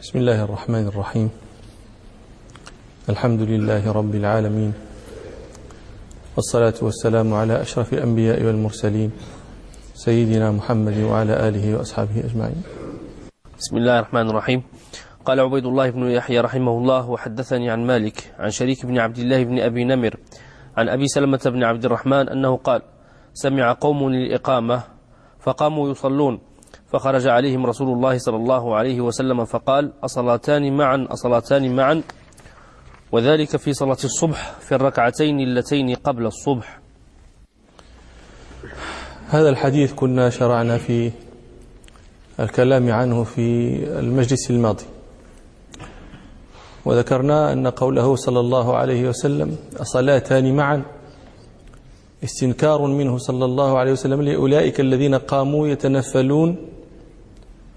بسم الله الرحمن الرحيم. الحمد لله رب العالمين. والصلاة والسلام على أشرف الأنبياء والمرسلين سيدنا محمد وعلى آله وأصحابه أجمعين. بسم الله الرحمن الرحيم. قال عبيد الله بن يحيى رحمه الله وحدثني عن مالك عن شريك بن عبد الله بن أبي نمر عن أبي سلمة بن عبد الرحمن أنه قال سمع قوم الإقامة فقاموا يصلون فخرج عليهم رسول الله صلى الله عليه وسلم فقال أصلاتان معا أصلاتان معا. وذلك في صلاة الصبح في الركعتين اللتين قبل الصبح. هذا الحديث كنا شرعنا في الكلام عنه في المجلس الماضي. وذكرنا أن قوله صلى الله عليه وسلم أصلاتان معا. استنكار منه صلى الله عليه وسلم لأولئك الذين قاموا يتنفلون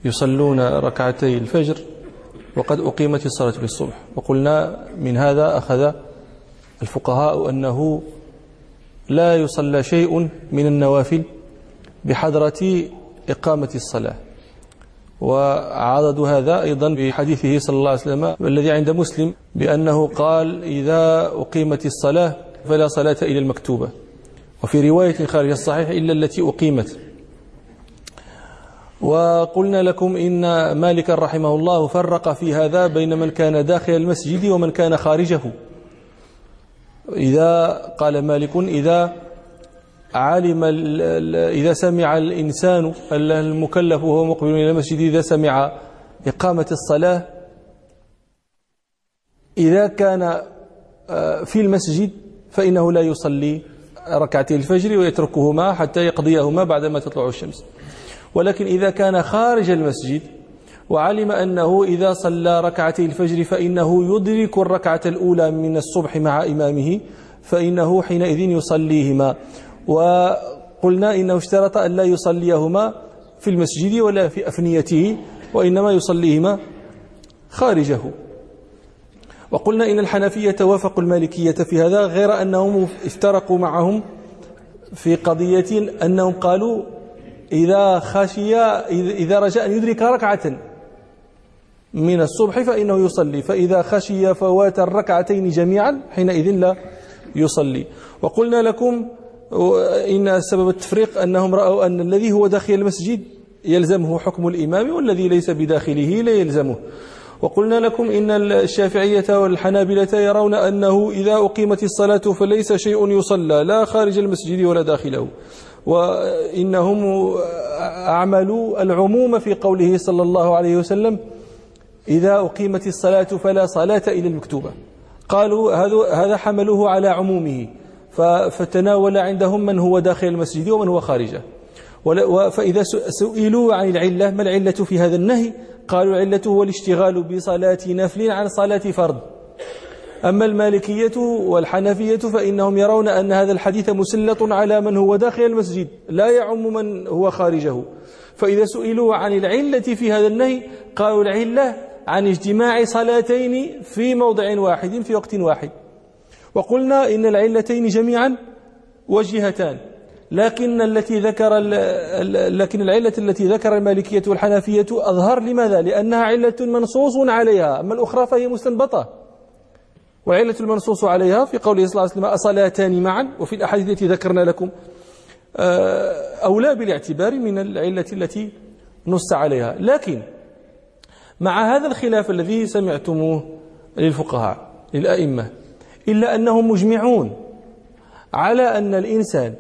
يصلون ركعتي الفجر وقد أقيمت الصلاة في الصبح. وقلنا من هذا أخذ الفقهاء أنه لا يصلى شيء من النوافل بحضرة إقامة الصلاة. وعضد هذا أيضا بحديثه صلى الله عليه وسلم الذي عند مسلم بأنه قال إذا أقيمت الصلاة فلا صلاة إلى المكتوبة. وفي رواية خارج الصحيح إلا التي أقيمت. وقلنا لكم إن مالك رحمه الله فرق في هذا بين من كان داخل المسجد ومن كان خارجه. إذا قال مالك إذا علم إذا سمع الإنسان المكلف وهو مقبل إلى المسجد إذا سمع إقامة الصلاة إذا كان آه، في المسجد فإنه لا يصلي ركعتي الفجر ويتركهما حتى يقضيهما بعدما تطلع الشمس. ولكن إذا كان خارج المسجد وعلم أنه إذا صلى ركعتي الفجر فإنه يدرك الركعة الأولى من الصبح مع إمامه فإنه حينئذ يصليهما. وقلنا إنه اشترط أن لا يصليهما في المسجد ولا في أفنيته وإنما يصليهما خارجه. وقلنا إن الحنفية وافقوا المالكية في هذا غير أنهم افترقوا معهم في قضية أنهم قالوا إذا خشي إذا رجاء أن يدرك ركعة من الصبح فإنه يصلي. فإذا خشي فوات الركعتين جميعا حينئذ لا يصلي. وقلنا لكم إن سبب التفريق أنهم رأوا أن الذي هو داخل المسجد يلزمه حكم الإمام والذي ليس بداخله لا يلزمه وقلنا لكم إن الشافعية والحنابلة يرون أنه إذا أقيمت الصلاة فليس شيء يصلى لا خارج المسجد ولا داخله. وإنهم أعملوا العموم في قوله صلى الله عليه وسلم إذا أقيمت الصلاة فلا صلاة إلى المكتوبة. قالوا هذا حملوه على عمومه فتناول عندهم من هو داخل المسجد ومن هو خارجه. فإذا سئلوا عن العلة ما العلة في هذا النهي؟ قالوا العلة هو الاشتغال بصلاة نفل عن صلاة فرض. أما المالكية والحنفية فإنهم يرون أن هذا الحديث مسلط على من هو داخل المسجد لا يعم من هو خارجه. فإذا سئلوا عن العلة في هذا النهي قالوا العلة عن اجتماع صلاتين في موضع واحد في وقت واحد. وقلنا إن العلتين جميعا وجهتان لكن التي ذكر لكن العلة التي ذكر المالكية والحنفية أظهر لماذا؟ لأنها علة منصوص عليها أما الأخرى فهي مستنبطة. وعلة المنصوص عليها في قوله صلى الله عليه وسلم أصلاتان معا وفي الأحاديث التي ذكرنا لكم آه، أولى بالاعتبار من العلة التي نص عليها. لكن مع هذا الخلاف الذي سمعتموه للفقهاء للأئمة إلا أنهم مجمعون على أن الإنسان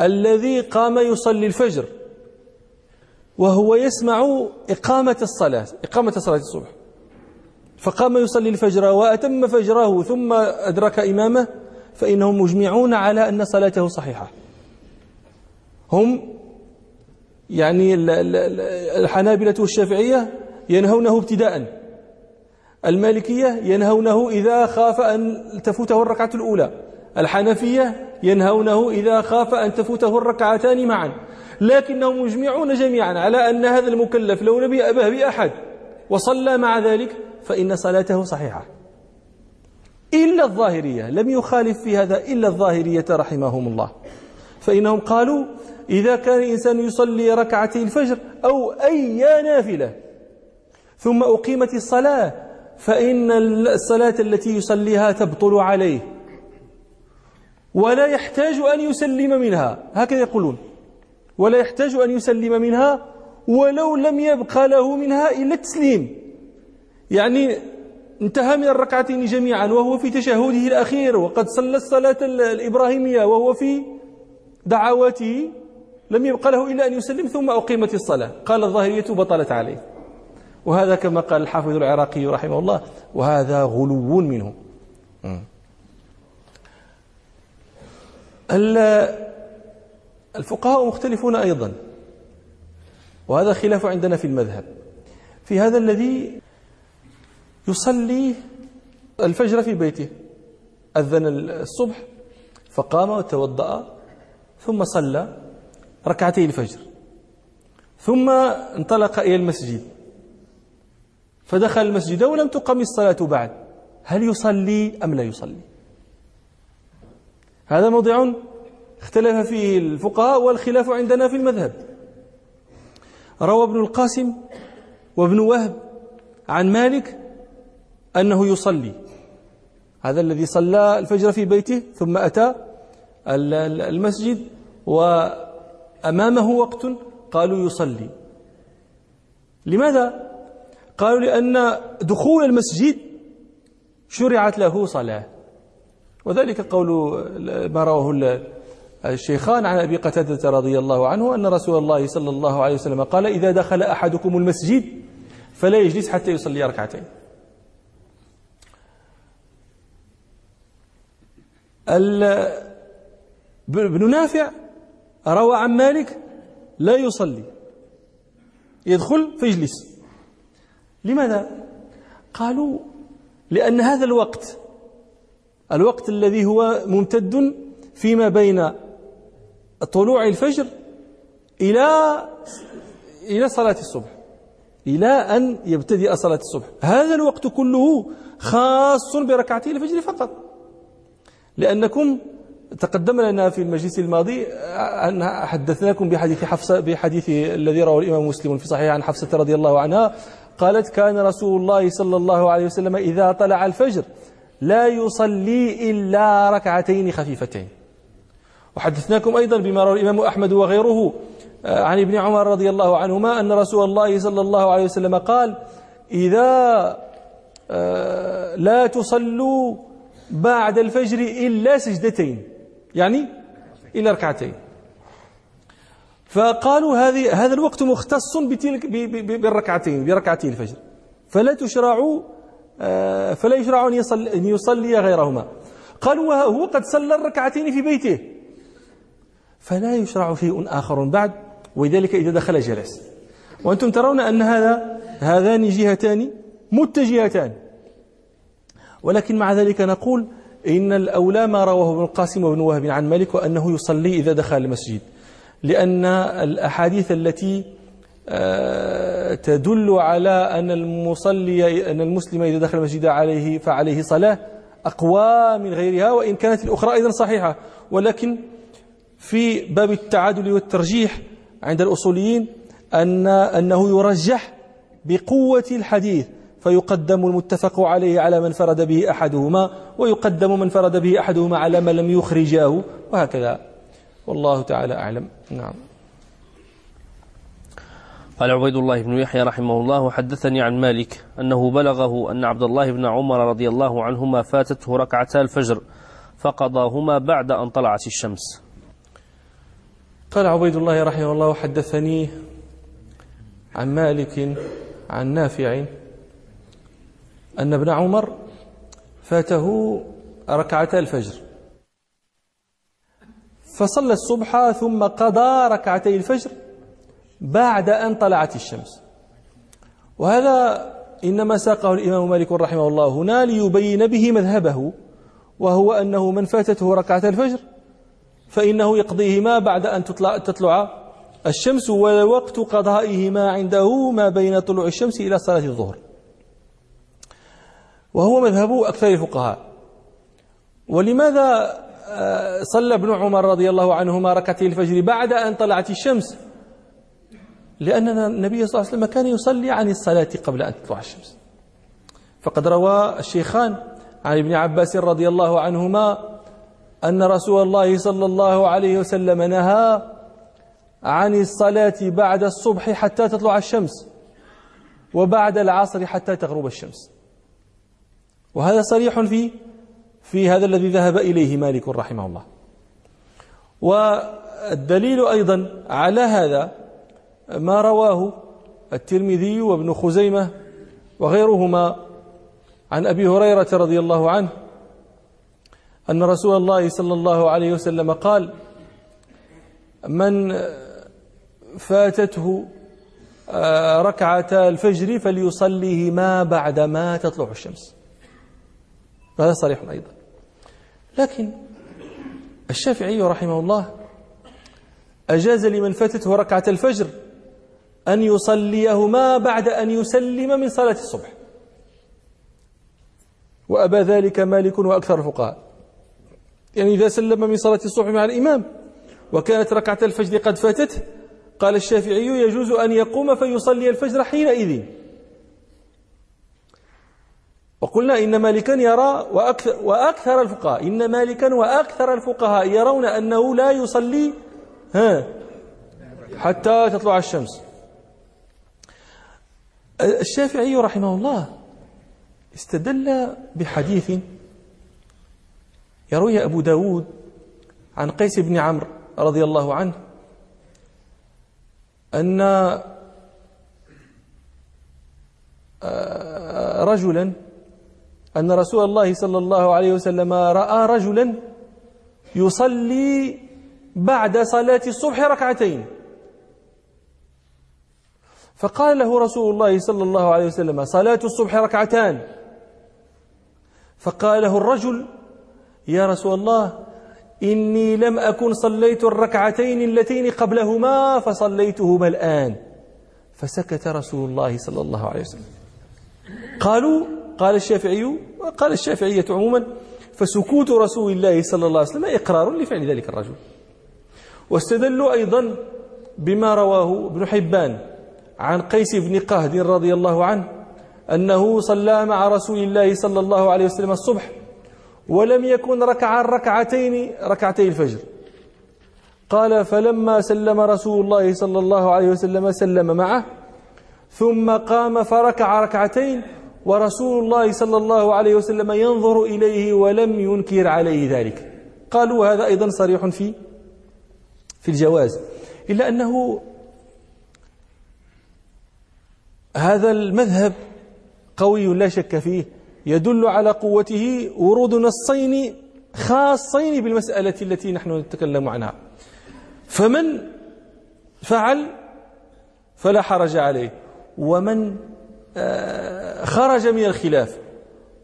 الذي قام يصلي الفجر وهو يسمع إقامة الصلاة إقامة صلاة الصبح فقام يصلي الفجر وأتم فجره ثم أدرك إمامه فإنهم مجمعون على أن صلاته صحيحة. هم يعني الحنابلة والشافعية ينهونه ابتداء. المالكية ينهونه إذا خاف أن تفوته الركعة الأولى. الحنفية ينهونه إذا خاف أن تفوته الركعتان معا. لكنهم مجمعون جميعا على أن هذا المكلف لو لم يأبه بأحد وصلى مع ذلك فإن صلاته صحيحة. إلا الظاهرية لم يخالف في هذا إلا الظاهرية رحمهم الله. فإنهم قالوا إذا كان الإنسان يصلي ركعتي الفجر أو أي نافلة ثم أقيمت الصلاة فإن الصلاة التي يصليها تبطل عليه. ولا يحتاج أن يسلم منها. هكذا يقولون. ولا يحتاج أن يسلم منها ولو لم يبقى له منها إلا التسليم. يعني انتهى من الركعتين جميعا وهو في تشهده الأخير وقد صلى الصلاة الإبراهيمية وهو في دعواته لم يبقى له إلا أن يسلم ثم أقيمت الصلاة. قال الظاهرية بطلت عليه. وهذا كما قال الحافظ العراقي رحمه الله وهذا غلو منه. الفقهاء مختلفون أيضا. وهذا خلاف عندنا في المذهب. في هذا الذي يصلي الفجر في بيته أذن الصبح فقام وتوضأ ثم صلى ركعتي الفجر ثم انطلق إلى المسجد. فدخل المسجد ولم تقم الصلاة بعد. هل يصلي أم لا يصلي؟ هذا موضع اختلف فيه الفقهاء والخلاف عندنا في المذهب. روى ابن القاسم وابن وهب عن مالك أنه يصلي. هذا الذي صلى الفجر في بيته ثم أتى المسجد وأمامه وقت قالوا يصلي. لماذا؟ قالوا لأن دخول المسجد شرعت له صلاة. وذلك قول ما رواه الشيخان عن أبي قتادة رضي الله عنه أن رسول الله صلى الله عليه وسلم قال إذا دخل أحدكم المسجد فلا يجلس حتى يصلي ركعتين. ابن نافع روى عن مالك لا يصلي. يدخل فيجلس. لماذا؟ قالوا لأن هذا الوقت الوقت الذي هو ممتد فيما بين طلوع الفجر إلى إلى صلاة الصبح. إلى أن يبتدئ صلاة الصبح. هذا الوقت كله خاص بركعتي الفجر فقط. لأنكم تقدم لنا في المجلس الماضي أن حدثناكم بحديث حفصة بحديث الذي رواه الإمام مسلم في صحيح عن حفصة رضي الله عنها. قالت كان رسول الله صلى الله عليه وسلم إذا طلع الفجر لا يصلي إلا ركعتين خفيفتين. وحدثناكم أيضا بما روى الإمام أحمد وغيره آه، عن ابن عمر رضي الله عنهما أن رسول الله صلى الله عليه وسلم قال إذا آه، لا تصلوا بعد الفجر إلا سجدتين يعني إلا ركعتين. فقالوا هذه هذا الوقت مختص بتلك بالركعتين بركعتي الفجر فلا تشرع آه، فلا يشرع أن يصلي, أن يصلي غيرهما. قالوا وهو قد صلى الركعتين في بيته. فلا يشرع شيء آخر بعد ولذلك إذا دخل جلس. وأنتم ترون أن هذا هذان جهتان متجهتان. ولكن مع ذلك نقول إن الأولى ما رواه ابن القاسم وابن وهب عن مالك وأنه يصلي إذا دخل المسجد. لأن الأحاديث التي آه، تدل على أن المصلي أن المسلم إذا دخل المسجد عليه فعليه صلاة أقوى من غيرها وإن كانت الأخرى أيضا صحيحة. ولكن في باب التعادل والترجيح عند الأصوليين أن أنه يرجح بقوة الحديث فيقدم المتفق عليه على من فرد به أحدهما ويقدم من فرد به أحدهما على من لم يخرجاه وهكذا. والله تعالى أعلم. نعم. قال عبيد الله بن يحيى رحمه الله حدثني عن مالك أنه بلغه أن عبد الله بن عمر رضي الله عنهما فاتته ركعتا الفجر فقضاهما بعد أن طلعت الشمس. قال عبيد الله رحمه الله حدثني عن مالك عن نافع أن ابن عمر فاته ركعتا الفجر. فصلى الصبح ثم قضى ركعتي الفجر بعد أن طلعت الشمس. وهذا إنما ساقه الإمام مالك رحمه الله هنا ليبين به مذهبه وهو أنه من فاتته ركعة الفجر فإنه يقضيهما بعد أن تطلع, تطلع الشمس ووقت قضائهما عنده ما بين طلوع الشمس إلى صلاة الظهر. وهو مذهب أكثر الفقهاء. ولماذا صلى ابن عمر رضي الله عنهما ركعتي الفجر بعد أن طلعت الشمس؟ لأن النبي صلى الله عليه وسلم كان يصلي عن الصلاة قبل أن تطلع الشمس. فقد روى الشيخان عن ابن عباس رضي الله عنهما أن رسول الله صلى الله عليه وسلم نهى عن الصلاة بعد الصبح حتى تطلع الشمس وبعد العصر حتى تغرب الشمس. وهذا صريح في في هذا الذي ذهب إليه مالك رحمه الله. والدليل أيضا على هذا ما رواه الترمذي وابن خزيمة وغيرهما عن أبي هريرة رضي الله عنه أن رسول الله صلى الله عليه وسلم قال من فاتته آه، ركعتا الفجر فليصليهما بعدما تطلع الشمس. هذا صريح أيضا. لكن الشافعي رحمه الله أجاز لمن فاتته ركعة الفجر أن يصليهما بعد أن يسلم من صلاة الصبح. وأبى ذلك مالك وأكثر الفقهاء. يعني إذا سلم من صلاة الصبح مع الإمام وكانت ركعة الفجر قد فاتته قال الشافعي يجوز أن يقوم فيصلي الفجر حينئذ. وقلنا إن مالكا يرى وأكثر, وأكثر الفقهاء إن مالكا وأكثر الفقهاء يرون أنه لا يصلي ها حتى تطلع الشمس. الشافعي رحمه الله استدل بحديث يروي أبو داود عن قيس بن عمرو رضي الله عنه أن آه، رجلا أن رسول الله صلى الله عليه وسلم رأى رجلا يصلي بعد صلاة الصبح ركعتين. فقال له رسول الله صلى الله عليه وسلم صلاة الصبح ركعتان. فقال له الرجل يا رسول الله إني لم أكن صليت الركعتين اللتين قبلهما فصليتهما الآن. فسكت رسول الله صلى الله عليه وسلم. قالوا قال الشافعي قال الشافعية عموما فسكوت رسول الله صلى الله عليه وسلم إقرار لفعل ذلك الرجل. واستدلوا أيضا بما رواه ابن حبان عن قيس بن قهد رضي الله عنه أنه صلى مع رسول الله صلى الله عليه وسلم الصبح ولم يكن ركع الركعتين ركعتي الفجر. قال فلما سلم رسول الله صلى الله عليه وسلم سلم معه ثم قام فركع ركعتين ورسول الله صلى الله عليه وسلم ينظر إليه ولم ينكر عليه ذلك. قالوا هذا أيضا صريح في في الجواز إلا أنه هذا المذهب قوي لا شك فيه يدل على قوته ورود نصين خاصين بالمسألة التي نحن نتكلم عنها. فمن فعل فلا حرج عليه ومن آه، خرج من الخلاف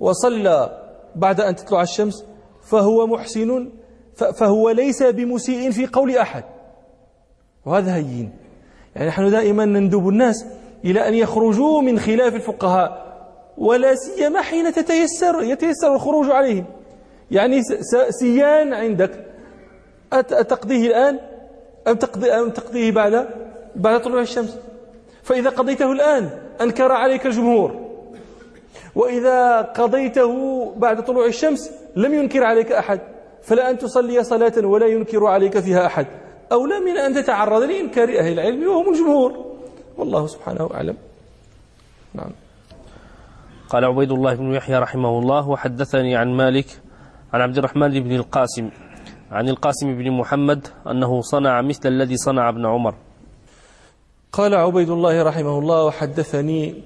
وصلى بعد أن تطلع الشمس فهو محسن فهو ليس بمسيء في قول أحد. وهذا هين. يعني نحن دائما نندب الناس إلى أن يخرجوا من خلاف الفقهاء. ولا سيما حين تتيسر يتيسر الخروج عليهم. يعني سيان عندك. أتقضيه الآن؟ أم, تقضي أم تقضيه بعد بعد طلوع الشمس؟ فإذا قضيته الآن أنكر عليك الجمهور. وإذا قضيته بعد طلوع الشمس لم ينكر عليك أحد. فلا أن تصلي صلاة ولا ينكر عليك فيها أحد. أولى من أن تتعرض لإنكار أهل العلم وهم الجمهور. والله سبحانه أعلم. نعم. قال عبيد الله بن يحيى رحمه الله وحدثني عن مالك عن عبد الرحمن بن القاسم عن القاسم بن محمد أنه صنع مثل الذي صنع ابن عمر. قال عبيد الله رحمه الله وحدثني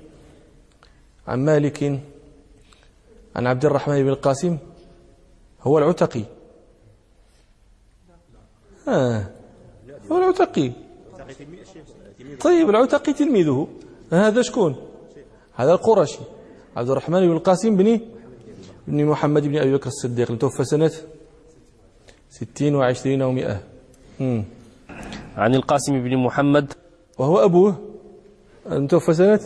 عن مالك عن عبد الرحمن بن القاسم هو العتقي. آه هو العتقي. طيب العتقي تلميذه. هذا شكون؟ هذا القرشي. عبد الرحمن بن القاسم بن بن محمد بن أبي بكر الصديق توفى سنة ستين وعشرين ومئة عن القاسم بن محمد. وهو أبوه. توفى سنة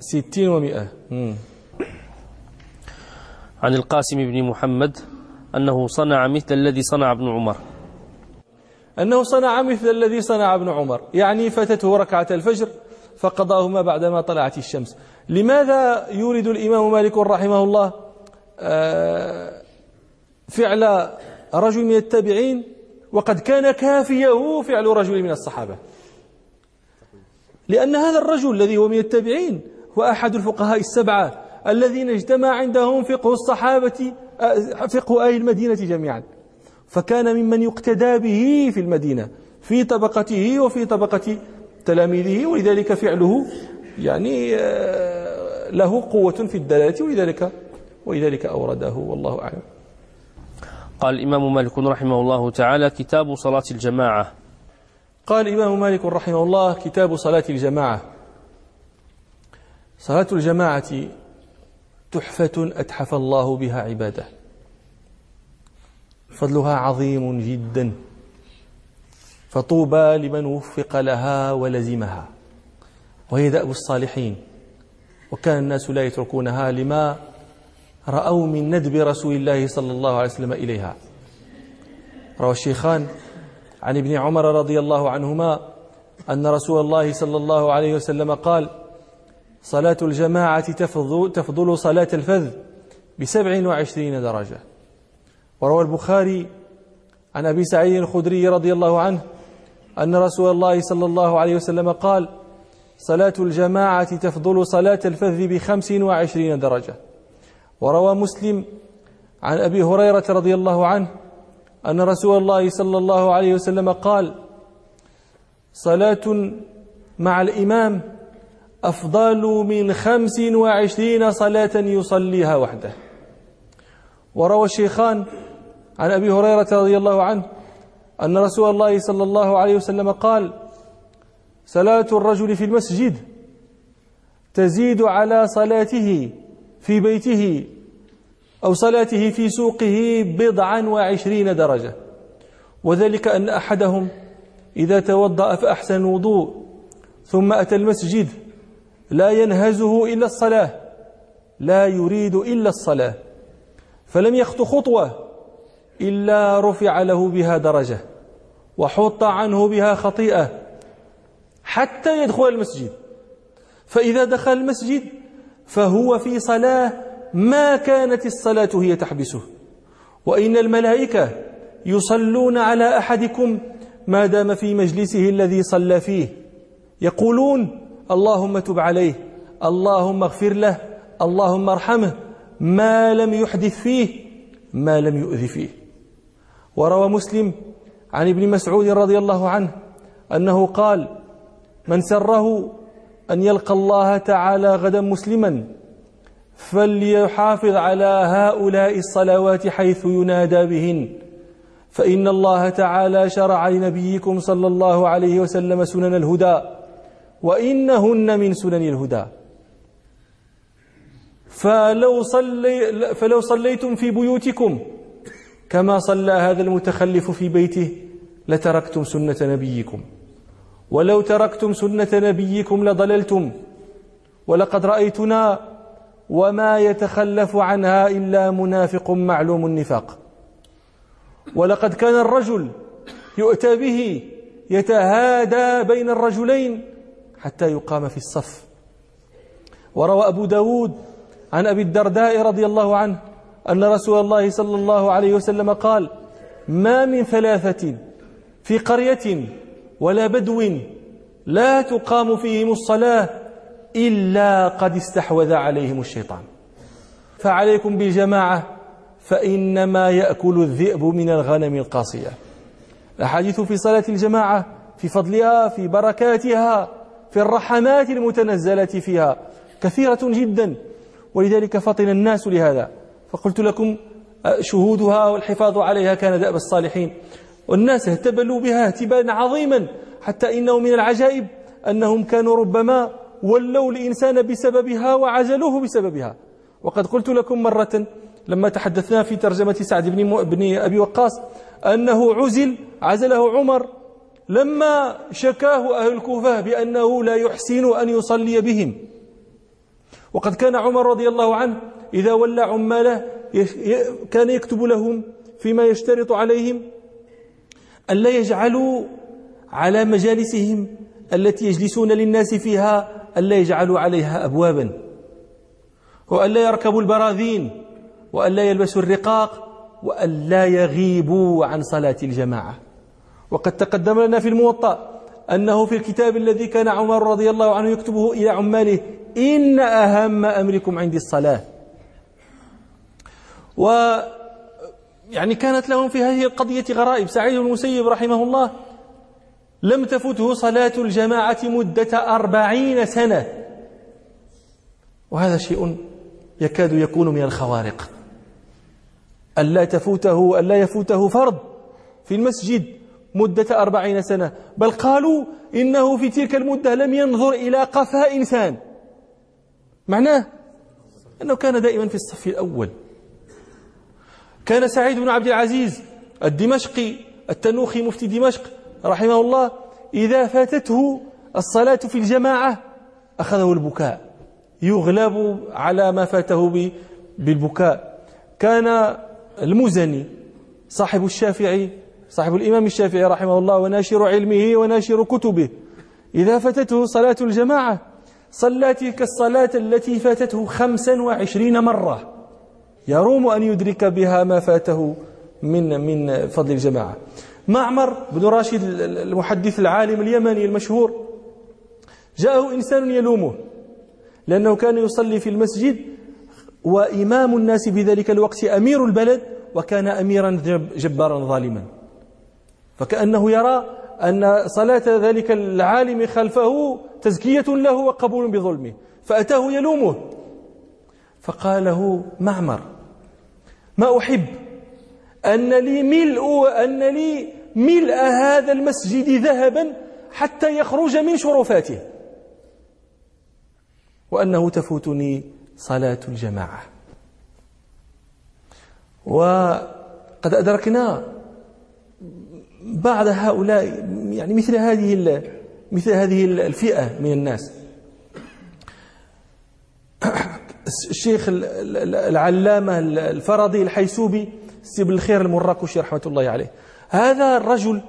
ستين ومئة. عن القاسم بن محمد أنه صنع مثل الذي صنع ابن عمر. أنه صنع مثل الذي صنع ابن عمر. يعني فاتته ركعة الفجر فقضاهما بعدما طلعت الشمس. لماذا يورد الإمام مالك رحمه الله آه، فعل رجل من التابعين؟ وقد كان كافيه فعل رجل من الصحابة. لأن هذا الرجل الذي هو من التابعين هو أحد الفقهاء السبعة الذين اجتمع عندهم فقه الصحابة آه، فقه أهل المدينة جميعا. فكان ممن يقتدى به في المدينة في طبقته وفي طبقة تلاميذه ولذلك فعله يعني آه، له قوة في الدلالة ولذلك ولذلك أورده والله أعلم. قال الإمام مالك رحمه الله تعالى كتاب صلاة الجماعة. قال الإمام مالك رحمه الله كتاب صلاة الجماعة. صلاة الجماعة تحفة أتحف الله بها عباده. فضلها عظيم جدا. فطوبى لمن وفق لها ولزمها. وهي دأب الصالحين. وكان الناس لا يتركونها لما رأوا من ندب رسول الله صلى الله عليه وسلم إليها. روى الشيخان عن ابن عمر رضي الله عنهما أن رسول الله صلى الله عليه وسلم قال صلاة الجماعة تفضل, صلاة الفذ بسبع وعشرين درجة. وروى البخاري عن أبي سعيد الخدري رضي الله عنه أن رسول الله صلى الله عليه وسلم قال صلاة الجماعة تفضل صلاة الفذ بخمس وعشرين درجة. وروى مسلم عن أبي هريرة رضي الله عنه أن رسول الله صلى الله عليه وسلم قال صلاة مع الإمام أفضل من خمس وعشرين صلاة يصليها وحده. وروى الشيخان عن أبي هريرة رضي الله عنه أن رسول الله صلى الله عليه وسلم قال صلاة الرجل في المسجد تزيد على صلاته في بيته أو صلاته في سوقه بضعا وعشرين درجة وذلك أن أحدهم إذا توضأ فأحسن الوضوء ثم أتى المسجد لا ينهزه إلا الصلاة لا يريد إلا الصلاة فلم يخط خطوة إلا رفع له بها درجة. وحط عنه بها خطيئة حتى يدخل المسجد. فإذا دخل المسجد فهو في صلاة ما كانت الصلاة هي تحبسه. وإن الملائكة يصلون على أحدكم ما دام في مجلسه الذي صلى فيه يقولون اللهم تب عليه اللهم اغفر له اللهم ارحمه ما لم يحدث فيه ما لم يؤذ فيه. وروى مسلم عن ابن مسعود رضي الله عنه أنه قال من سره أن يلقى الله تعالى غدا مسلما فليحافظ على هؤلاء الصلوات حيث ينادى بهن فإن الله تعالى شرع لنبيكم صلى الله عليه وسلم سنن الهدى وإنهن من سنن الهدى. فلو, صلي فلو صليتم في بيوتكم كما صلى هذا المتخلف في بيته لتركتم سنة نبيكم. ولو تركتم سنة نبيكم لضللتم. ولقد رأيتنا وما يتخلف عنها إلا منافق معلوم النفاق. ولقد كان الرجل يؤتى به يتهادى بين الرجلين حتى يقام في الصف. وروى أبو داود عن أبي الدرداء رضي الله عنه أن رسول الله صلى الله عليه وسلم قال ما من ثلاثة في قرية ولا بدو لا تقام فيهم الصلاة إلا قد استحوذ عليهم الشيطان. فعليكم بالجماعة فإنما يأكل الذئب من الغنم القاصية. الأحاديث في صلاة الجماعة في فضلها في بركاتها في الرحمات المتنزلة فيها كثيرة جدا. ولذلك فطن الناس لهذا. فقلت لكم شهودها والحفاظ عليها كان دأب الصالحين. والناس اهتبلوا بها اهتبالا عظيما حتى إنه من العجائب أنهم كانوا ربما ولوا الإنسان بسببها وعزلوه بسببها. وقد قلت لكم مرة لما تحدثنا في ترجمة سعد بن, أبي وقاص أنه عزل عزله عمر. لما شكاه أهل الكوفة بأنه لا يحسن أن يصلي بهم. وقد كان عمر رضي الله عنه إذا ولى عماله كان يكتب لهم فيما يشترط عليهم ألا يجعلوا على مجالسهم التي يجلسون للناس فيها ألا يجعلوا عليها أبوابا وألا يركبوا البراذين وألا يلبسوا الرقاق وألا يغيبوا عن صلاة الجماعة. وقد تقدم لنا في الموطأ أنه في الكتاب الذي كان عمر رضي الله عنه يكتبه إلى عماله إن أهم أمركم عندي الصلاة. و يعني كانت لهم في هذه القضية غرائب. سعيد المسيب رحمه الله لم تفته صلاة الجماعة مدة أربعين سنة. وهذا شيء يكاد يكون من الخوارق. ألا تفوته ألا يفوته فرض في المسجد مدة أربعين سنة. بل قالوا إنه في تلك المدة لم ينظر إلى قفاء إنسان. معناه أنه كان دائما في الصف الأول. كان سعيد بن عبد العزيز الدمشقي التنوخي مفتي دمشق رحمه الله إذا فاتته الصلاة في الجماعة أخذه البكاء يغلب على ما فاته بالبكاء. كان المزني صاحب الشافعي صاحب الإمام الشافعي رحمه الله وناشر علمه وناشر كتبه. إذا فاتته صلاة الجماعة صلى تلك الصلاة التي فاتته خمسا وعشرين مرة. يروم أن يدرك بها ما فاته من من فضل الجماعة. معمر بن راشد المحدث العالم اليمني المشهور جاءه إنسان يلومه لأنه كان يصلي في المسجد وإمام الناس في ذلك الوقت أمير البلد وكان أميرا جبارا ظالما. فكأنه يرى أن صلاة ذلك العالم خلفه تزكية له وقبول بظلمه. فأتاه يلومه. فقال له معمر ما أحب أن لي ملء أن لي ملء هذا المسجد ذهبا حتى يخرج من شرفاته. وأنه تفوتني صلاة الجماعة. وقد أدركنا بعض هؤلاء يعني مثل هذه مثل هذه الفئة من الناس. الشيخ العلامة الفرضي الحيسوبي سيب الخير المراكشي رحمة الله عليه. هذا الرجل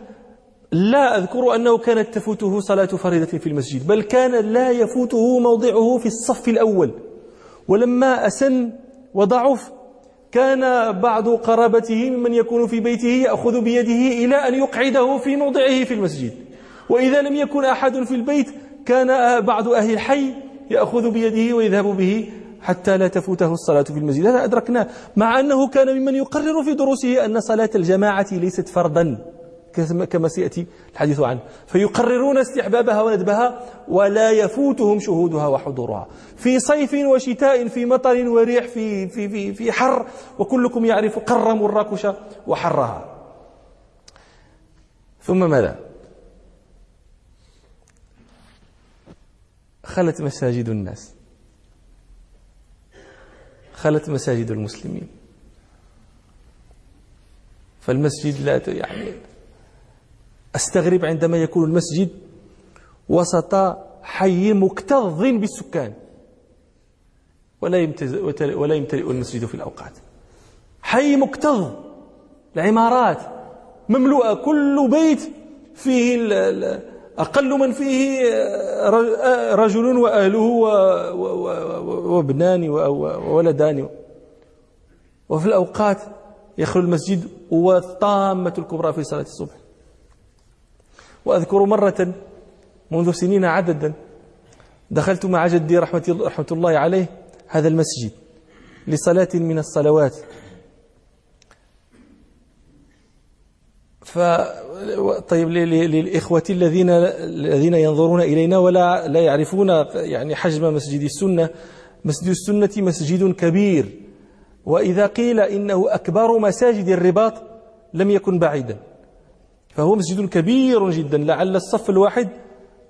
لا أذكر أنه كانت تفوته صلاة فريضة في المسجد بل كان لا يفوته موضعه في الصف الأول. ولما أسن وضعف كان بعض قرابته ممن يكون في بيته يأخذ بيده إلى أن يقعده في موضعه في المسجد. وإذا لم يكن أحد في البيت كان بعض أهل الحي يأخذ بيده ويذهب به حتى لا تفوته الصلاة في المسجد. هذا أدركناه مع أنه كان ممن يقرر في دروسه أن صلاة الجماعة ليست فرضا كما سيأتي الحديث عنه. فيقررون استحبابها وندبها ولا يفوتهم شهودها وحضورها. في صيف وشتاء في مطر وريح في, في, في, في حر وكلكم يعرف قر مراكش وحرها. ثم ماذا؟ خلت مساجد الناس. خلت مساجد المسلمين. فالمسجد لا يعني أستغرب عندما يكون المسجد وسط حي مكتظ بالسكان. ولا ولا يمتلئ المسجد في الأوقات. حي مكتظ. العمارات مملوءة. كل بيت فيه أقل من فيه رجل وأهله وابنان وولدان. وفي الأوقات يخلو المسجد والطامة الكبرى في صلاة الصبح. وأذكر مرة منذ سنين عددا دخلت مع جدي رحمة, رحمة الله عليه هذا المسجد لصلاة من الصلوات. ف طيب للإخوة الذين الذين ينظرون إلينا ولا لا يعرفون يعني حجم مسجد السنة. مسجد السنة مسجد كبير. وإذا قيل إنه أكبر مساجد الرباط لم يكن بعيدا. فهو مسجد كبير جدا. لعل الصف الواحد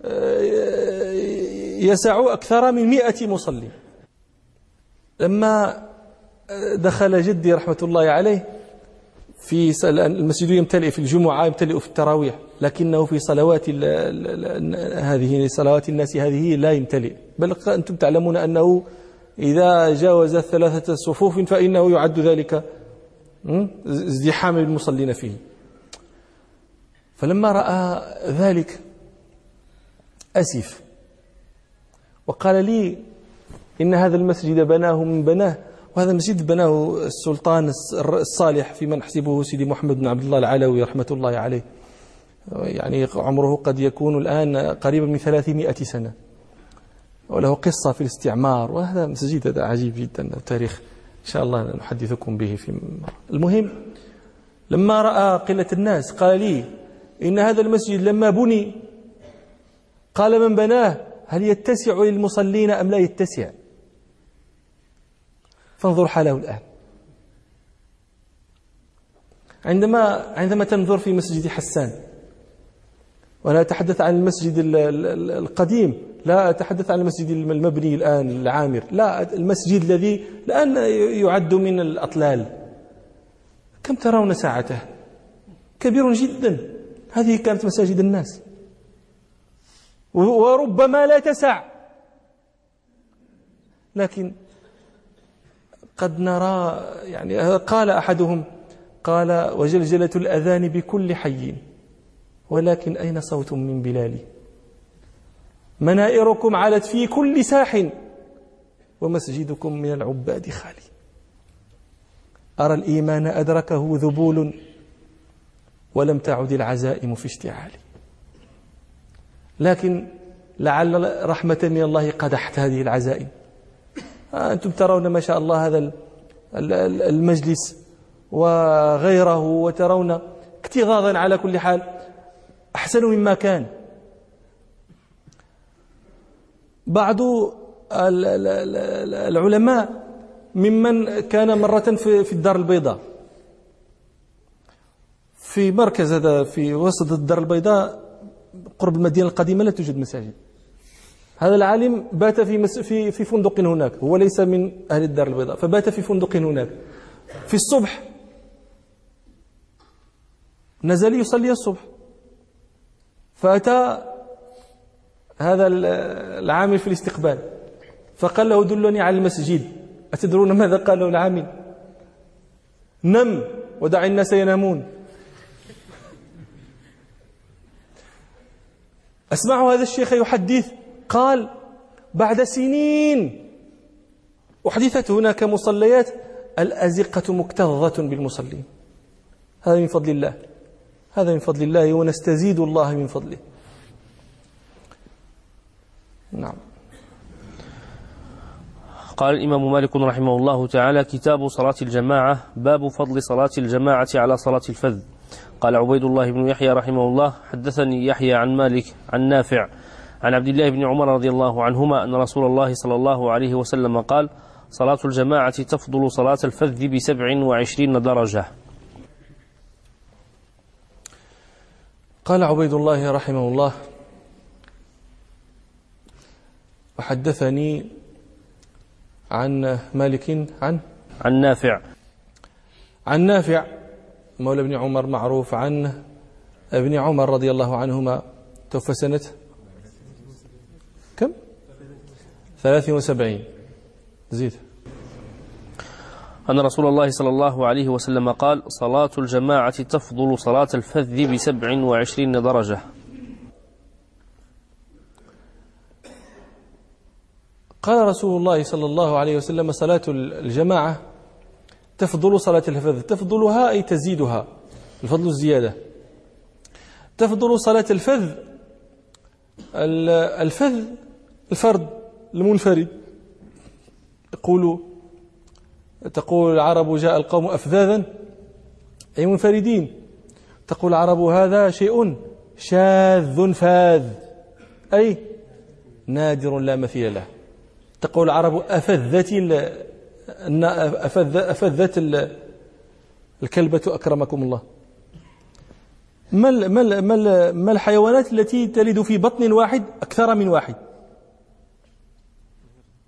آه، يسع أكثر من مئة مصلي. لما دخل جدي رحمة الله عليه في المسجد يمتلئ في الجمعة يمتلئ في التراويح لكنه في صلوات هذه صلوات الناس هذه لا يمتلئ. بل أنتم تعلمون أنه إذا جاوز ثلاثة صفوف فإنه يعد ذلك ازدحام المصلين فيه. فلما رأى ذلك أسف. وقال لي إن هذا المسجد بناه من بناه وهذا المسجد بناه السلطان الصالح في من نحسبه سيدي محمد بن عبد الله العلوي رحمة الله عليه. يعني عمره قد يكون الآن قريبا من 300 سنة. وله قصة في الاستعمار وهذا مسجد هذا عجيب جدا التاريخ. إن شاء الله نحدثكم به في المهم لما رأى قلة الناس قال لي إن هذا المسجد لما بني قال من بناه هل يتسع للمصلين أم لا يتسع؟ فانظر حاله الآن. عندما عندما تنظر في مسجد حسان وأنا أتحدث عن المسجد القديم لا أتحدث عن المسجد المبني الآن العامر لا المسجد الذي الآن يعد من الأطلال. كم ترون ساعته؟ كبير جدا. هذه كانت مساجد الناس. وربما لا تسع. لكن قد نرى يعني قال أحدهم قال وجلجلة الأذان بكل حي ولكن أين صوت من بلال منائركم علت في كل ساح ومسجدكم من العباد خالي. أرى الإيمان أدركه ذبول ولم تعد العزائم في اشتعال لكن لعل رحمة من الله قدحت هذه العزائم. أنتم ترون ما شاء الله هذا المجلس وغيره وترون اكتغاضا على كل حال أحسن مما كان. بعض العلماء ممن كان مرة في الدار البيضاء. في مركز هذا في وسط الدار البيضاء قرب المدينة القديمة لا توجد مساجد. هذا العالم بات في في في فندق هناك هو ليس من أهل الدار البيضاء فبات في فندق هناك. في الصبح نزل يصلي الصبح. فأتى هذا العامل في الاستقبال فقال له دلني على المسجد أتدرون ماذا قال له العامل؟ نم ودع الناس ينامون. أسمع هذا الشيخ يحدث قال بعد سنين. أحدثت هناك مصليات الأزقة مكتظة بالمصلين. هذا من فضل الله. هذا من فضل الله ونستزيد الله من فضله. نعم. قال الإمام مالك رحمه الله تعالى كتاب صلاة الجماعة باب فضل صلاة الجماعة على صلاة الفذ. قال عبيد الله بن يحيى رحمه الله حدثني يحيى عن مالك عن نافع عن عبد الله بن عمر رضي الله عنهما أن رسول الله صلى الله عليه وسلم قال صلاة الجماعة تفضل صلاة الفذ بسبع وعشرين درجة. قال عبيد الله رحمه الله وحدثني عن مالك عن عن نافع. عن نافع مولى ابن عمر معروف عن ابن عمر رضي الله عنهما توفى سنة كم 73 زيد. أن رسول الله صلى الله عليه وسلم قال صلاة الجماعة تفضل صلاة الفذ بسبع وعشرين درجة. قال رسول الله صلى الله عليه وسلم صلاة الجماعة تفضل صلاة الفذ. تفضلها أي تزيدها؟ الفضل الزيادة. تفضل صلاة الفذ الفذ الفرد المنفرد. يقول تقول العرب جاء القوم أفذاذا أي منفردين. تقول العرب هذا شيء شاذ فاذ أي نادر لا مثيل له. تقول العرب أفذت أفذت الكلبة أكرمكم الله. ما ما ما الحيوانات التي تلد في بطن واحد أكثر من واحد؟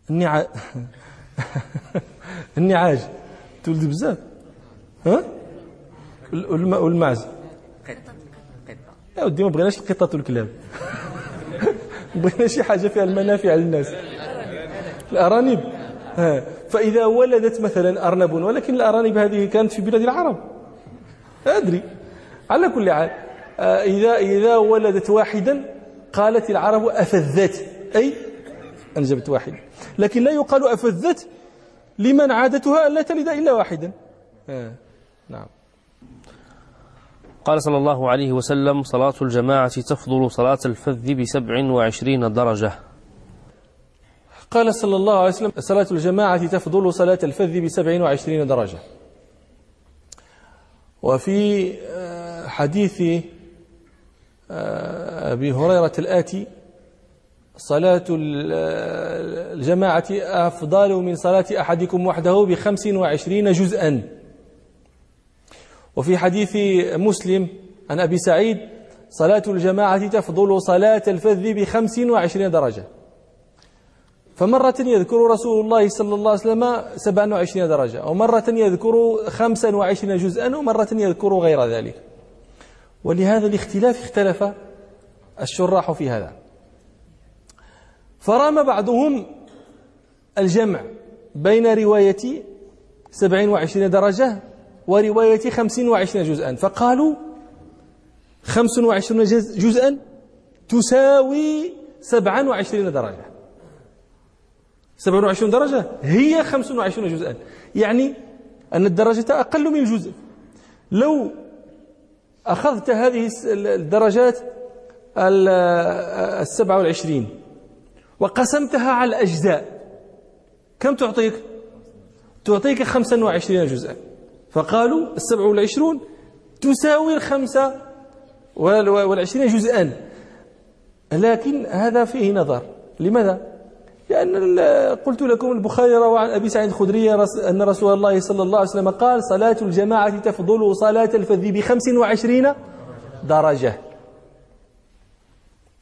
النعاج النعاج تولد بزاف. ها؟ والمعز. يا ودي ما بغيناش القطط والكلاب. بغينا شي حاجة فيها المنافع للناس. الأرانب. فإذا ولدت مثلا أرنب ولكن الأرانب هذه كانت في بلاد العرب. أدري. على كل حال آه، إذا إذا ولدت واحدا قالت العرب أفذت. أي أنجبت واحدا لكن لا يقال أفذت لمن عادتها ألا تلد إلا واحدا. آه. نعم. قال صلى الله عليه وسلم صلاة الجماعة تفضل صلاة الفذ بسبع وعشرين درجة. قال صلى الله عليه وسلم صلاة الجماعة تفضل صلاة الفذ بسبع وعشرين درجة. وفي آه، حديث آه، أبي هريرة الآتي صلاة الجماعة أفضل من صلاة أحدكم وحده بخمس وعشرين جزءا. وفي حديث مسلم عن أبي سعيد صلاة الجماعة تفضل صلاة الفذ بخمس وعشرين درجة. فمرة يذكر رسول الله صلى الله عليه وسلم سبعا وعشرين درجة ومرة يذكر خمسا وعشرين جزءا ومرة يذكر غير ذلك. ولهذا الاختلاف اختلف الشراح في هذا. فرام بعضهم الجمع بين رواية سبعين وعشرين درجة ورواية خمسين وعشرين جزءا. فقالوا خمس وعشرين جزءا تساوي سبعا وعشرين درجة. سبعا وعشرين درجة هي خمس وعشرين جزءا. يعني أن الدرجة أقل من الجزء لو أخذت هذه الدرجات السبعة والعشرين وقسمتها على الأجزاء. كم تعطيك؟ تعطيك خمسا وعشرين جزءا. فقالوا السبع والعشرون تساوي الخمسة والعشرين جزءا. لكن هذا فيه نظر. لماذا؟ لأن قلت لكم البخاري روى عن أبي سعيد الخدري أن رسول الله صلى الله عليه وسلم قال صلاة الجماعة تفضل صلاة الفذ بخمس وعشرين درجة.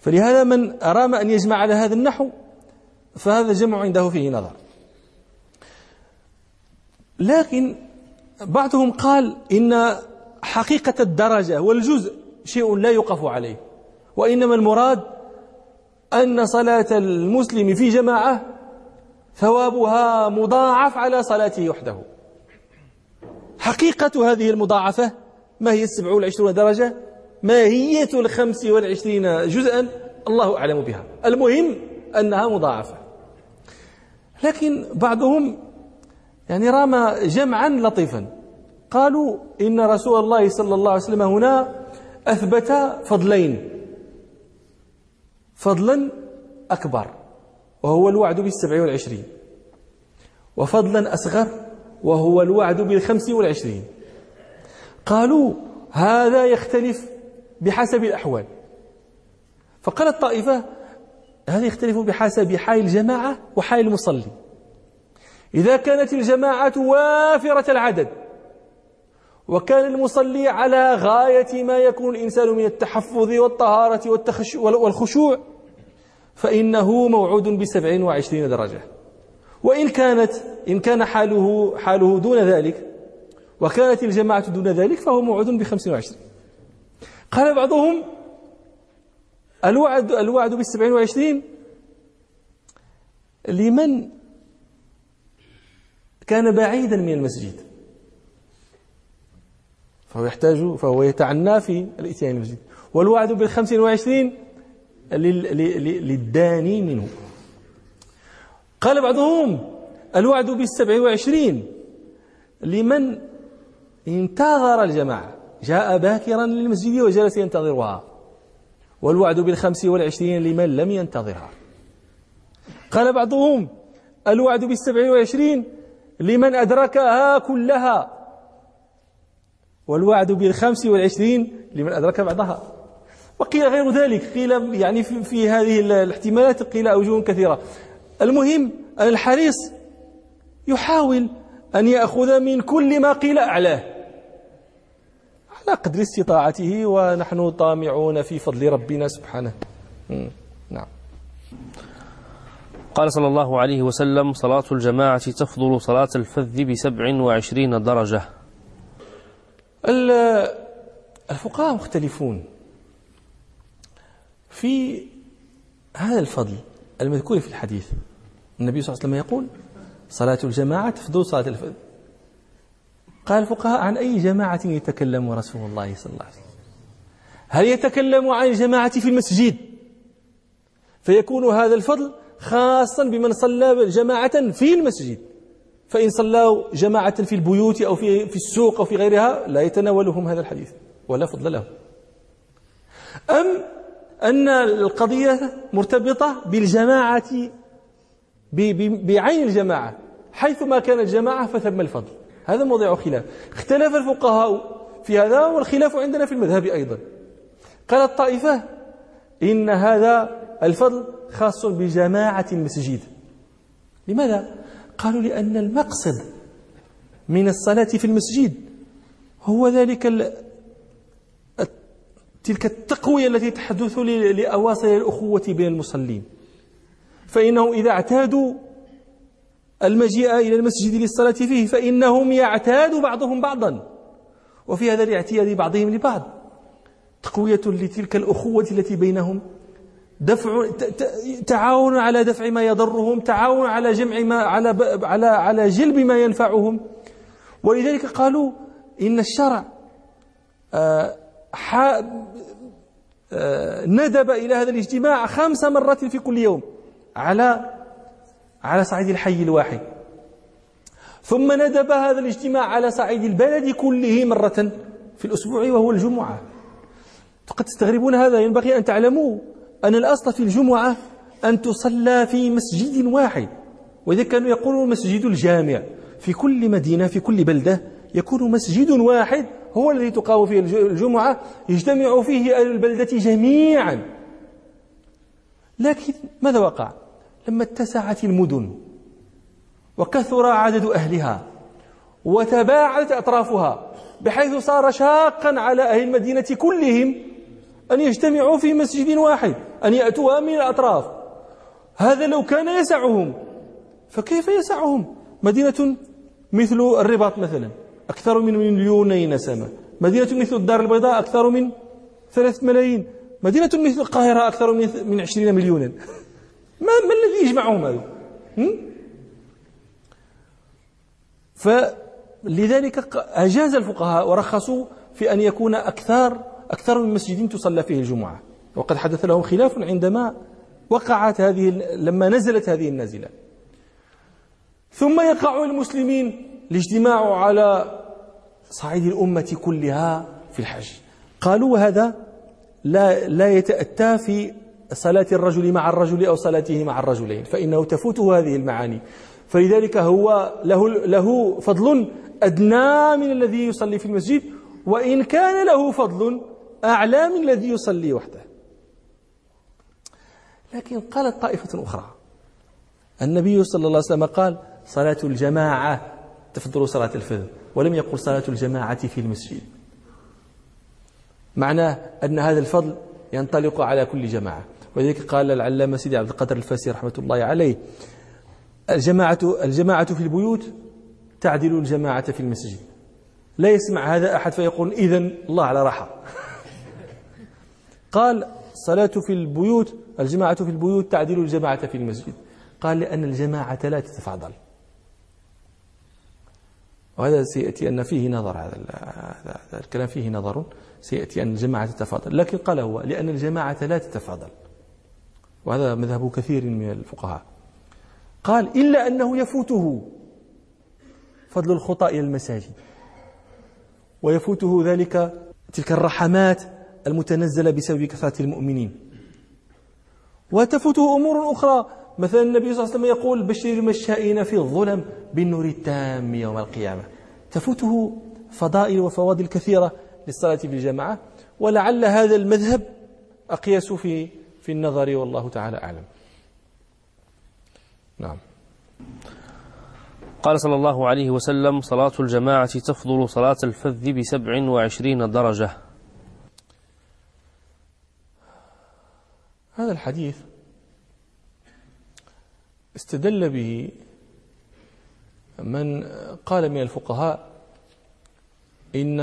فلهذا من أرام أن يجمع على هذا النحو فهذا الجمع عنده فيه نظر. لكن بعضهم قال إن حقيقة الدرجة والجزء شيء لا يقف عليه وإنما المراد أن صلاة المسلم في جماعة ثوابها مضاعف على صلاته وحده. حقيقة هذه المضاعفة ما هي السبع والعشرون درجة؟ ماهية الخمس والعشرين جزءا الله أعلم بها. المهم أنها مضاعفة. لكن بعضهم يعني رام جمعا لطيفا. قالوا إن رسول الله صلى الله عليه وسلم هنا أثبت فضلين. فضلا أكبر وهو الوعد بالسبع والعشرين. وفضلا أصغر وهو الوعد بالخمس والعشرين. قالوا هذا يختلف بحسب الأحوال. فقال الطائفة هذا يختلف بحسب حال الجماعة وحال المصلي. إذا كانت الجماعة وافرة العدد وكان المصلي على غاية ما يكون الإنسان من التحفظ والطهارة والخشوع فإنه موعود بسبع وعشرين درجة. وإن كانت إن كان حاله حاله دون ذلك وكانت الجماعة دون ذلك فهو موعود بخمس وعشرين. قال بعضهم الوعد الوعد بالسبعين وعشرين. لمن كان بعيدا من المسجد. فهو يحتاج فهو يتعنى في الاتيان المسجد. والوعد بالخمس وعشرين للداني منه. قال بعضهم الوعد بالسبع وعشرين لمن انتظر الجماعة. جاء باكرا للمسجد وجلس ينتظرها. والوعد بالخمس والعشرين لمن لم ينتظرها. قال بعضهم الوعد بالسبع وعشرين لمن أدركها كلها. والوعد بالخمس والعشرين لمن أدرك بعضها. وقيل غير ذلك. قيل يعني في, في هذه الاحتمالات قيل أوجه كثيرة. المهم أن الحريص يحاول أن يأخذ من كل ما قيل أعلاه. على قدر استطاعته ونحن طامعون في فضل ربنا سبحانه. نعم. قال صلى الله عليه وسلم صلاة الجماعة تفضل صلاة الفذ بسبع وعشرين درجة. الفقهاء مختلفون في هذا الفضل المذكور في الحديث. النبي صلى الله عليه وسلم يقول صلاة الجماعة تفضل صلاة الفذ قال الفقهاء عن أي جماعة يتكلم رسول الله صلى الله عليه وسلم؟ هل يتكلم عن الجماعة في المسجد؟ فيكون هذا الفضل خاصا بمن صلى جماعة في المسجد. فإن صلوا جماعة في البيوت أو في في السوق أو في غيرها لا يتناولهم هذا الحديث ولا فضل له. أم أن القضية مرتبطة بالجماعة بعين الجماعة. حيثما كانت الجماعة فثم الفضل. هذا موضع خلاف. اختلف الفقهاء في هذا والخلاف عندنا في المذهب أيضا. قالت طائفة إن هذا الفضل خاص بجماعة المسجد. لماذا؟ قالوا لأن المقصد من الصلاة في المسجد هو ذلك تلك التقوية التي تحدث لأواصر الأخوة بين المصلين. فإنهم إذا اعتادوا المجيء إلى المسجد للصلاة فيه فإنهم يعتاد بعضهم بعضا. وفي هذا الاعتياد بعضهم لبعض. تقوية لتلك الأخوة التي بينهم. دفع تعاون على دفع ما يضرهم تعاون على جمع ما على على على جلب ما ينفعهم. ولذلك قالوا إن الشرع آه، آه، ندب إلى هذا الاجتماع خمس مرات في كل يوم على على صعيد الحي الواحد. ثم ندب هذا الاجتماع على صعيد البلد كله مرة في الأسبوع وهو الجمعة. فقد تستغربون هذا ينبغي أن تعلموا أن الأصل في الجمعة أن تصلى في مسجد واحد. وإذا كانوا يقولون مسجد الجامع في كل مدينة في كل بلدة يكون مسجد واحد هو الذي تقام فيه الجمعة يجتمع فيه أهل البلدة جميعا. لكن ماذا وقع؟ لما اتسعت المدن وكثر عدد أهلها وتباعدت أطرافها بحيث صار شاقا على أهل المدينة كلهم أن يجتمعوا في مسجد واحد أن يأتوها من الأطراف. هذا لو كان يسعهم فكيف يسعهم؟ مدينة مثل الرباط مثلا أكثر من مليوني نسمة مدينة مثل الدار البيضاء أكثر من ثلاث ملايين. مدينة مثل القاهرة أكثر من عشرين مليونا. ما, ما الذي يجمعهم هذا فلذلك أجاز الفقهاء ورخصوا في أن يكون أكثر أكثر من مسجد تصلى فيه الجمعة. وقد حدث لهم خلاف عندما وقعت هذه لما نزلت هذه النازلة. ثم يقع المسلمين الاجتماع على صعيد الأمة كلها في الحج. قالوا هذا لا لا يتأتى في صلاة الرجل مع الرجل أو صلاته مع الرجلين فإنه تفوته هذه المعاني. فلذلك هو له له فضل أدنى من الذي يصلي في المسجد وإن كان له فضل أعلى من الذي يصلي وحده. لكن قالت طائفة أخرى النبي صلى الله عليه وسلم قال صلاة الجماعة تفضل صلاة الفجر ولم يقل صلاة الجماعة في المسجد. معناه أن هذا الفضل ينطلق على كل جماعة. ولذلك قال العلامة سيدي عبد القادر الفاسي رحمة الله عليه الجماعة الجماعة في البيوت تعدل الجماعة في المسجد. لا يسمع هذا أحد فيقول إذن الله على راحة. قال صلاة في البيوت الجماعة في البيوت تعدل الجماعة في المسجد. قال لأن الجماعة لا تتفاضل. وهذا سيأتي أن فيه نظر هذا هذا الكلام. فيه نظر سيأتي أن الجماعة تتفاضل. لكن قال هو لأن الجماعة لا تتفاضل. وهذا مذهب كثير من الفقهاء. قال إلا أنه يفوته فضل الخطى إلى المساجد. ويفوته ذلك تلك الرحمات المتنزلة بسبب كثرة المؤمنين. وتفوته أمور أخرى. مثلا النبي صلى الله عليه وسلم يقول بشر المشائين في الظلم بالنور التام يوم القيامة. تفوته فضائل وفواضل كثيرة للصلاة في الجماعة. ولعل هذا المذهب أقيس في في النظر والله تعالى أعلم. نعم. قال صلى الله عليه وسلم صلاة الجماعة تفضل صلاة الفذ بسبع وعشرين درجة. هذا الحديث استدل به من قال من الفقهاء إن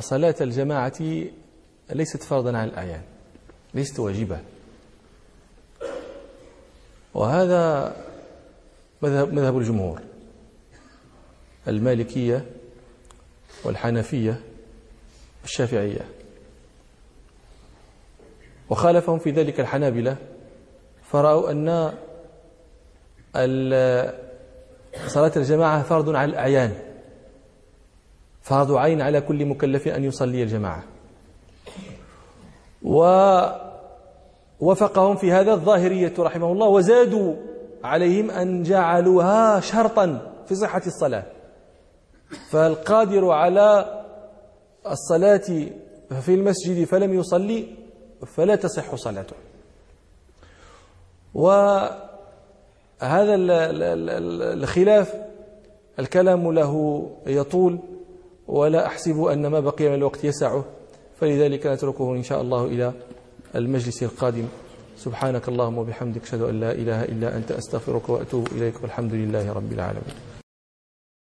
صلاة الجماعة ليست فرضا على الأعيان ليست واجبة. وهذا مذهب, مذهب الجمهور. المالكية والحنفية والشافعية. وخالفهم في ذلك الحنابلة فرأوا أن صلاة الجماعة فرض على الأعيان. فرض عين على كل مكلف أن يصلي الجماعة. ووفقهم في هذا الظاهرية رحمه الله وزادوا عليهم أن جعلوها شرطا في صحة الصلاة. فالقادر على الصلاة في المسجد فلم يصلي فلا تصح صلاته. وهذا الخلاف الكلام له يطول ولا أحسب أن ما بقي من الوقت يسعه. فلذلك نتركه إن شاء الله إلى المجلس القادم. سبحانك اللهم وبحمدك أشهد أن لا إله إلا أنت أستغفرك وأتوب إليك والحمد لله رب العالمين.